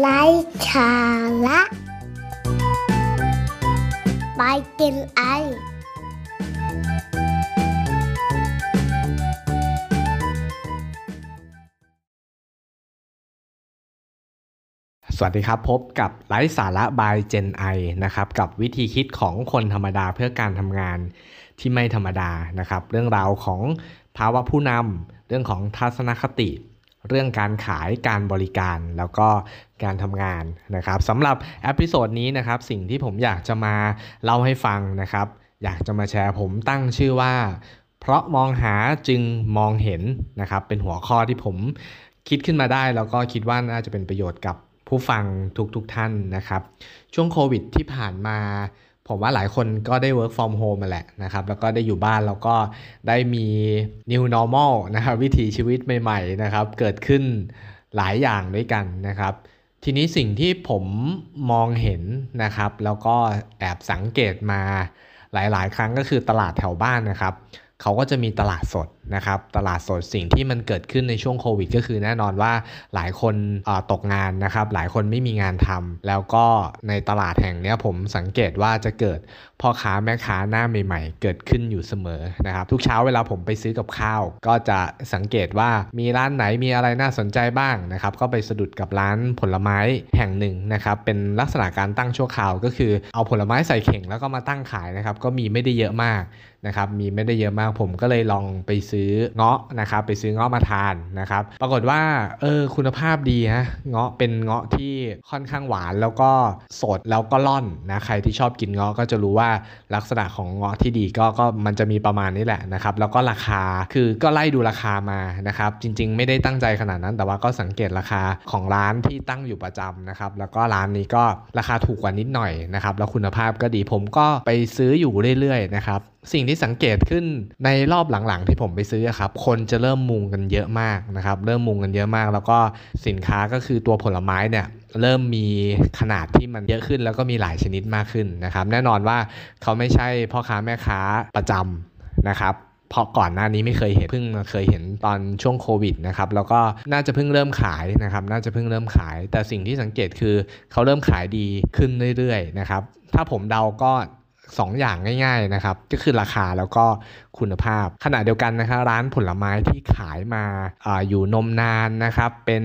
ไร้สาระไปกินไอสวัสดีครับ พบกับไลฟ์สาระบายเจนไอนะครับกับวิธีคิดของคนธรรมดาเพื่อการทำงานที่ไม่ธรรมดานะครับ เรื่องราวของภาวะผู้นำเรื่องของทัศนคติ เรื่องการขายการบริการ แล้วก็ การทำงานนะครับสำหรับ episode นี้นะครับสิ่งที่ผมอยากจะมาเล่าให้ฟังนะครับ อยากจะมาแชร์ผมตั้งชื่อว่า เพราะมองหาจึงมองเห็นนะครับ เป็นหัวข้อที่ผมคิดขึ้นมาได้ แล้วก็คิดว่าน่าจะเป็นประโยชน์กับผู้ฟังทุกๆท่านนะครับ ช่วงโควิดที่ผ่านมาผมว่าหลายคนก็ได้ work from home มาแหละนะครับ แล้วก็ได้อยู่บ้านแล้วก็ได้มี new normal นะครับวิถีชีวิตใหม่ ๆ นะครับ เกิดขึ้นหลายอย่างด้วยกันนะครับ ทีนี้สิ่งที่ผมมองเห็นนะครับ แล้วก็แอบสังเกตมาหลาย ๆ ครั้งก็คือตลาดแถวบ้านนะครับ เขาก็จะมีตลาดสดนะครับ ตลาดสดสิ่งที่มันเกิดขึ้นในช่วงโควิด ก็คือแน่นอนว่าหลายคนตกงานนะครับ หลายคนไม่มีงานทำแล้วก็ในตลาดแห่งนี้ผมสังเกตว่าจะเกิดพ่อค้าแม่ค้าหน้าใหม่ๆ เกิดขึ้นอยู่เสมอนะครับ ทุกเช้าเวลาผมไปซื้อกับข้าว ก็จะสังเกตว่ามีร้านไหนมีอะไรน่าสนใจบ้างนะครับ ก็ไปสะดุดกับร้านผลไม้แห่งหนึ่งนะครับ เป็นลักษณะการตั้งชั่วคราวก็คือเอาผลไม้ใส่เข่งแล้วก็มาตั้งขายนะครับ ก็มีไม่ได้เยอะมากนะครับมีไม่ได้เยอะมากผมก็เลยลองไปซื้อเงาะนะครับไปซื้อเงาะมาทานนะครับปรากฏว่าเออคุณภาพดีฮะเงาะเป็นเงาะที่ค่อนข้างหวานแล้วก็สดแล้วก็ล่อนนะใครที่ชอบกินเงาะก็จะรู้ว่าลักษณะของเงาะที่ดีก็ก็มันจะมีประมาณนี้แหละนะครับแล้วก็ราคาคือก็ไล่ดูราคามานะครับจริงๆ ไม่ได้ตั้งใจขนาดนั้น แต่ว่าก็สังเกตราคาของร้านที่ตั้งอยู่ประจำนะครับแล้วก็ร้านนี้ก็ราคาถูกกว่านิดหน่อยนะครับแล้วคุณภาพก็ดีผมก็ไปซื้ออยู่เรื่อยๆนะครับ สิ่งที่สังเกตขึ้นในรอบหลังๆ ที่ผมไปซื้อครับ คนจะเริ่มมุงกันเยอะมากนะครับ เริ่มมุงกันเยอะมาก แล้วก็สินค้าก็คือตัวผลไม้เนี่ยเริ่มมีขนาดที่มันเยอะขึ้น แล้วก็มีหลายชนิดมากขึ้นนะครับ แน่นอนว่าเขาไม่ใช่พ่อค้าแม่ค้าประจำนะครับเพราะก่อนหน้านี้ไม่เคยเห็นเพิ่งมาเคยเห็นตอนช่วงโควิดนะครับแล้วก็น่าจะเพิ่งเริ่มขายนะครับ น่าจะเพิ่งเริ่มขาย แต่สิ่งที่สังเกตคือเขาเริ่มขายดีขึ้นเรื่อยๆนะครับถ้าผมเดาก็ 2ออย่างง่าย ๆนะครับ ก็คือราคาแล้วก็ คุณภาพ ขณะเดียวกันนะครับร้านผลไม้ที่ขายมาออยู่นมนานนะครับ เป็น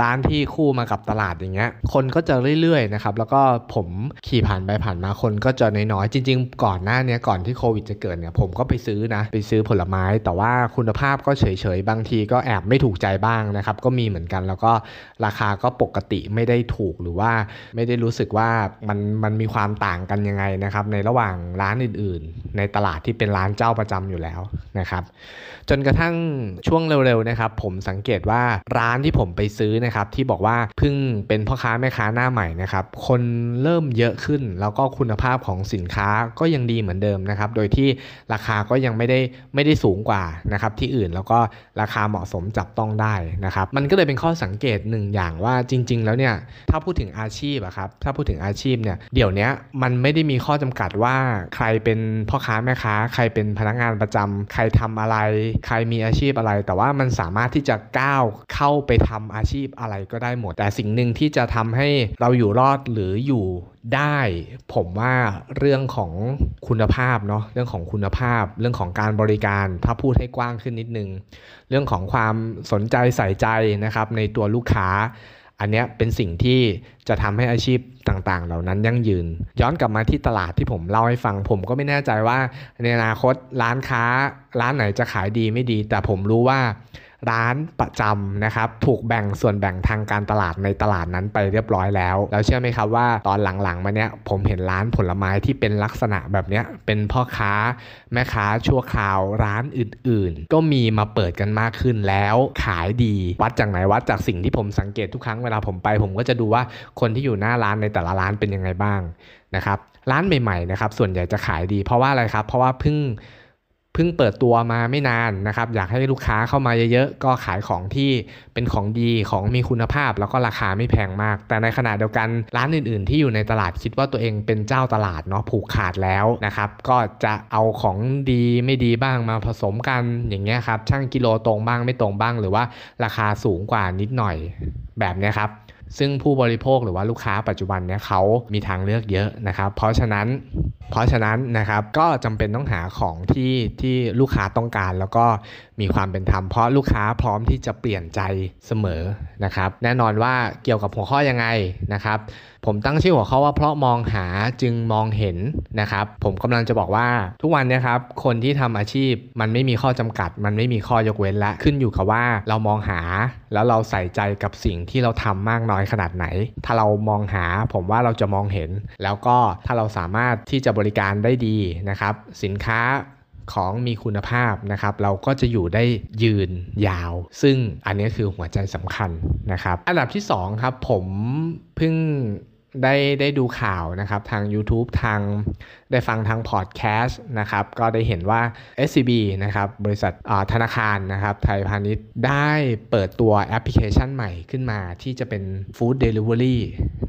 ร้านที่คู่มากับตลาดอย่างเงี้ย คนก็จะเรื่อยๆนะครับแล้วก็ผมขี่ผ่านไปผ่านมาคนก็จะน้อยๆจริง ๆ ก่อนหน้านี้ก่อนที่โควิดจะเกิดเนี่ยผมก็ไปซื้อนะไปซื้อผลไม้ แต่ว่าคุณภาพก็เฉยๆบางทีก็แอบไม่ถูกใจบ้างนะครับก็มีเหมือนกันแล้วก็ราคาก็ปกติไม่ได้ถูกหรือว่าไม่ได้รู้สึกว่ามันมันมีความต่างกันยังไงนะครับในระหว่างร้านอื่น ๆ ในตลาดที่เป็นร้านเจ้าประจำอยู่แล้วนะครับ จนกระทั่งช่วงเร็วๆนะครับ ผมสังเกตว่าร้านที่ผมไปซื้อนะครับ ที่บอกว่าเพิ่งเป็นพ่อค้าแม่ค้าหน้าใหม่นะครับ คนเริ่มเยอะขึ้น แล้วก็คุณภาพของสินค้าก็ยังดีเหมือนเดิมนะครับ โดยที่ราคาก็ยังไม่ได้ไม่ได้สูงกว่านะครับ ที่อื่นแล้วก็ราคาเหมาะสมจับต้องได้นะครับ มันก็เลยเป็นข้อสังเกตหนึ่งอย่างว่าจริง ๆ แล้วเนี่ยถ้าพูดถึงอาชีพอะครับถ้าพูดถึงอาชีพเนี่ยเดี๋ยวนี้มันไม่ได้มีข้อจำกัดว่าใครเป็นพ่อค้าแม่ค้า ใครเป็นพนักงานประจำใครทำอะไร ใครมีอาชีพอะไร แต่ว่ามันสามารถที่จะก้าวเข้าไปทำอาชีพอะไรก็ได้หมด แต่สิ่งหนึ่งที่จะทำให้เราอยู่รอดหรืออยู่ได้ผมว่าเรื่องของคุณภาพเนาะเรื่องของคุณภาพ เรื่องของการบริการถ้าพูดให้กว้างขึ้นนิดนึง เรื่องของความสนใจใส่ใจนะครับในตัวลูกค้า อันนี้เป็นสิ่งที่จะทำให้อาชีพต่างๆ เหล่านั้นยั่งยืน ย้อนกลับมาที่ตลาดที่ผมเล่าให้ฟัง ผมก็ไม่แน่ใจว่าในอนาคตร้านค้าร้านไหนจะขายดีไม่ดี แต่ผมรู้ว่า ร้านประจำนะครับถูกแบ่งส่วนแบ่งทางการตลาดในตลาดนั้นไปเรียบร้อยแล้ว แล้วเชื่อไหมครับว่าตอนหลังๆมาเนี้ยผมเห็นร้านผลไม้ที่เป็นลักษณะแบบเนี้ยเป็นพ่อค้าแม่ค้าชั่วคราวร้านอื่นๆ ก็มีมาเปิดกันมากขึ้นแล้วขายดีวัดจากไหนวัดจากสิ่งที่ผมสังเกตทุกครั้งเวลาผมไป ผมก็จะดูว่าคนที่อยู่หน้าร้านในแต่ละร้านเป็นยังไงบ้างนะครับร้านใหม่ๆนะครับส่วนใหญ่จะขายดีเพราะว่าอะไรครับ เพราะว่าเพิ่ง เพิ่งเปิดตัวมาไม่นานนะครับ อยากให้ลูกค้าเข้ามาเยอะๆ ก็ขายของที่เป็นของดีของมีคุณภาพ แล้วก็ราคาไม่แพงมาก แต่ในขณะเดียวกันร้านอื่นๆ ที่อยู่ในตลาดคิดว่าตัวเองเป็นเจ้าตลาดเนาะผูกขาดแล้วนะครับ ก็จะเอาของดีไม่ดีบ้างมาผสมกันอย่างเงี้ยครับช่างกิโลตรงบ้างไม่ตรงบ้าง หรือว่าราคาสูงกว่านิดหน่อยแบบนี้ครับ ซึ่งผู้บริโภคหรือว่าลูกค้าปัจจุบันเนี่ยเขามีทางเลือกเยอะนะครับ เพราะฉะนั้น เพราะฉะนั้นนะครับก็จำเป็นต้องหาของที่ที่ลูกค้าต้องการ แล้วก็มีความเป็นธรรมเพราะลูกค้าพร้อมที่จะเปลี่ยนใจเสมอนะครับ แน่นอนว่าเกี่ยวกับหัวข้อยังไงนะครับ ผมตั้งชื่อหัวข้อว่าเพราะมองหาจึงมองเห็นนะครับ ผมกำลังจะบอกว่าทุกวันนี้ครับคนที่ทำอาชีพมันไม่มีข้อจำกัด มันไม่มีข้อยกเว้นละขึ้นอยู่กับว่าเรามองหาแล้วเราใส่ใจกับสิ่งที่เราทำมากน้อยขนาดไหน ถ้าเรามองหาผมว่าเราจะมองเห็น แล้วก็ถ้าเราสามารถที่จะบริการได้ดีนะครับ สินค้า ของมีคุณภาพนะครับ เราก็จะอยู่ได้ยืนยาว ซึ่งอันนี้คือหัวใจสำคัญนะครับ อันดับที่2ครับผมเพิ่งได้ได้ดูข่าวนะครับทาง YouTube ทาง ได้ฟังทางพอดแคสต์นะครับก็ได้เห็นว่า SCB นะครับบริษัทธนาคารนะครับไทยพาณิชย์ได้เปิดตัวแอปพลิเคชันใหม่ขึ้นมาที่จะเป็น Food Delivery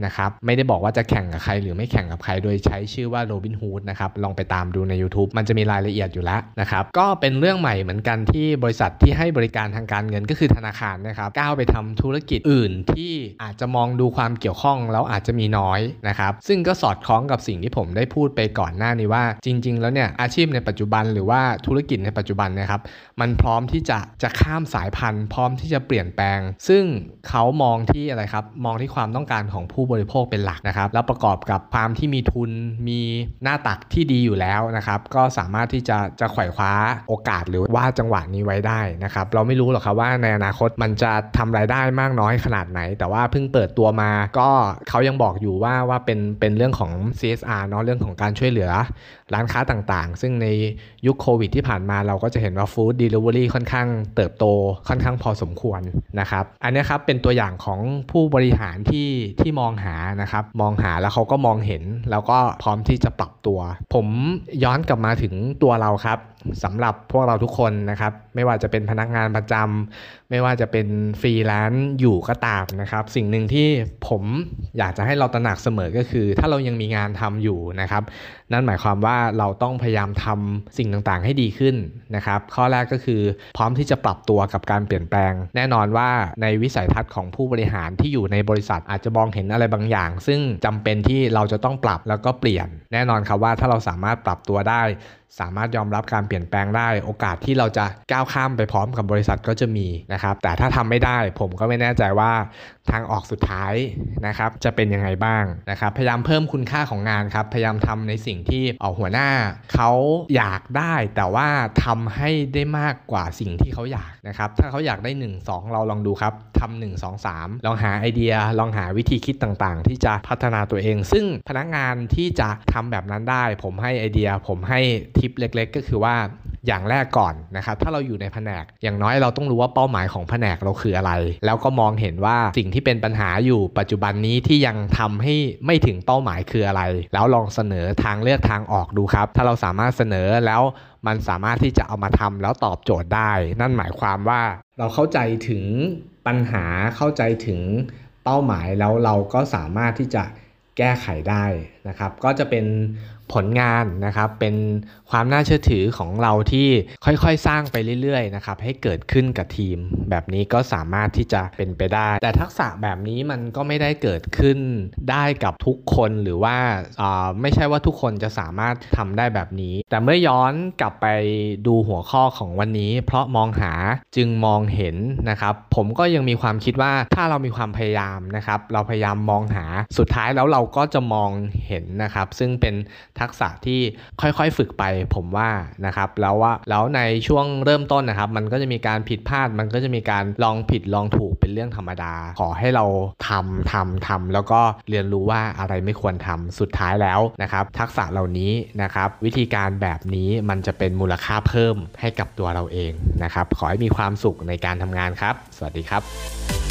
นะครับไม่ได้บอกว่าจะแข่งกับใครหรือไม่แข่งกับใครโดยใช้ชื่อว่า Robinhood นะครับลองไปตามดูใน YouTube มันจะมีรายละเอียดอยู่แล้วนะครับก็เป็นเรื่องใหม่เหมือนกันที่บริษัทที่ให้บริการทางการเงินก็คือธนาคารนะครับก้าวไปทำธุรกิจอื่นที่อาจจะมองดูความเกี่ยวข้องแล้วอาจจะมีน้อยนะครับซึ่งก็สอดคล้องกับสิ่งที่ผมได้พูดไปก่อนหน้านี้ว่าจริง ๆ แล้วเนี่ยอาชีพในปัจจุบันหรือว่าธุรกิจในปัจจุบันนะครับมันพร้อมที่จะจะข้ามสายพันธุ์ พร้อมที่จะเปลี่ยนแปลง ซึ่งเขามองที่อะไรครับมองที่ความต้องการของผู้บริโภคเป็นหลักนะครับ แล้วประกอบกับความที่มีทุนมีหน้าตักที่ดีอยู่แล้วนะครับ ก็สามารถที่จะจะไขว่คว้าโอกาสหรือว่าจังหวะนี้ไว้ได้นะครับเราไม่รู้หรอกครับว่าในอนาคตมันจะทำรายได้มากน้อยขนาดไหน แต่ว่าเพิ่งเปิดตัวมาก็เขายังบอกอยู่ว่าว่าเป็นเป็นเรื่องของ CSR เนาะเรื่องของการช่วยเหลือร้านค้าต่างๆ ซึ่งในยุคโควิดที่ผ่านมาเราก็จะเห็นว่าฟู้ดเดลิเวอรี่ค่อนข้างเติบโตค่อนข้างพอสมควรนะครับ อันนี้ครับเป็นตัวอย่างของผู้บริหารที่ที่มองหานะครับ มองหาแล้วเขาก็มองเห็น แล้วก็พร้อมที่จะปรับตัว ผมย้อนกลับมาถึงตัวเราครับสำหรับพวกเราทุกคนนะครับ ไม่ว่าจะเป็นพนักงานประจำไม่ว่าจะเป็นฟรีแลนซ์อยู่ก็ตามนะครับ สิ่งหนึ่งที่ผมอยากจะให้เราตระหนักเสมอก็คือ ถ้าเรายังมีงานทำอยู่นะครับ นั่นหมายความว่าเราต้องพยายามทำสิ่งต่างๆ ให้ดีขึ้นนะครับ ข้อแรกก็คือพร้อมที่จะปรับตัวกับการเปลี่ยนแปลง แน่นอนว่าในวิสัยทัศน์ของผู้บริหารที่อยู่ในบริษัทอาจจะมองเห็นอะไรบางอย่าง ซึ่งจำเป็นที่เราจะต้องปรับแล้วก็เปลี่ยน แน่นอนครับว่าถ้าเราสามารถปรับตัวได้ สามารถยอมรับการเปลี่ยนแปลงได้ โอกาสที่เราจะก้าวข้ามไปพร้อมกับบริษัทก็จะมีนะครับ แต่ถ้าทำไม่ได้ผมก็ไม่แน่ใจว่าทางออกสุดท้ายนะครับจะเป็นยังไงบ้างนะครับ พยายามเพิ่มคุณค่าของงานครับ พยายามทำในสิ่งที่เอาหัวหน้าเขาอยากได้ แต่ว่าทำให้ได้มากกว่าสิ่งที่เขาอยากนะครับ ถ้าเขาอยากได้ 1 2 เราลองดูครับทำ1 2 3ลองหาไอเดีย ลองหาวิธีคิดต่างๆ ที่จะพัฒนาตัวเอง ซึ่งพนักงานที่จะทำแบบนั้นได้ ผมให้ไอเดีย ผมให้ทิิปเล็กๆ ก็คือว่าอย่างแรกก่อนนะครับถ้าเราอยู่ในแผนก อย่างน้อยเราต้องรู้ว่าเป้าหมายของแผนกเราคืออะไร แล้วก็มองเห็นว่าสิ่งที่เป็นปัญหาอยู่ปัจจุบันนี้ที่ยังทำให้ไม่ถึงเป้าหมายคืออะไร แล้วลองเสนอทางเลือกทางออกดูครับ ถ้าเราสามารถเสนอแล้วมันสามารถที่จะเอามาทำแล้วตอบโจทย์ได้ นั่นหมายความว่าเราเข้าใจถึงปัญหาเข้าใจถึงเป้าหมายแล้วเราก็สามารถที่จะแก้ไขได้นะครับ ก็จะเป็น ผลงานนะครับ เป็นความน่าเชื่อถือของเราที่ค่อยๆ สร้างไปเรื่อยๆนะครับให้เกิดขึ้นกับทีม แบบนี้ก็สามารถที่จะเป็นไปได้ แต่ทักษะแบบนี้มันก็ไม่ได้เกิดขึ้นได้กับทุกคนหรือว่าไม่ใช่ว่าทุกคนจะสามารถทำได้แบบนี้ แต่เมื่อย้อนกลับไปดูหัวข้อของวันนี้ เพราะมองหาจึงมองเห็นนะครับ ผมก็ยังมีความคิดว่าถ้าเรามีความพยายามนะครับ เราพยายามมองหาสุดท้ายแล้วเราก็จะมองเห็นนะครับ ซึ่งเป็นทักษะที่ค่อยๆฝึกไปผมว่านะครับแล้วว่าแล้วในช่วงเริ่มต้นนะครับ มันก็จะมีการผิดพลาด มันก็จะมีการลองผิดลองถูกเป็นเรื่องธรรมดา ขอให้เราทำทำทำแล้วก็เรียนรู้ว่าอะไรไม่ควรทำสุดท้ายแล้วนะครับ ทักษะเหล่านี้นะครับ วิธีการแบบนี้มันจะเป็นมูลค่าเพิ่มให้กับตัวเราเองนะครับ ขอให้มีความสุขในการทำงานครับ สวัสดีครับ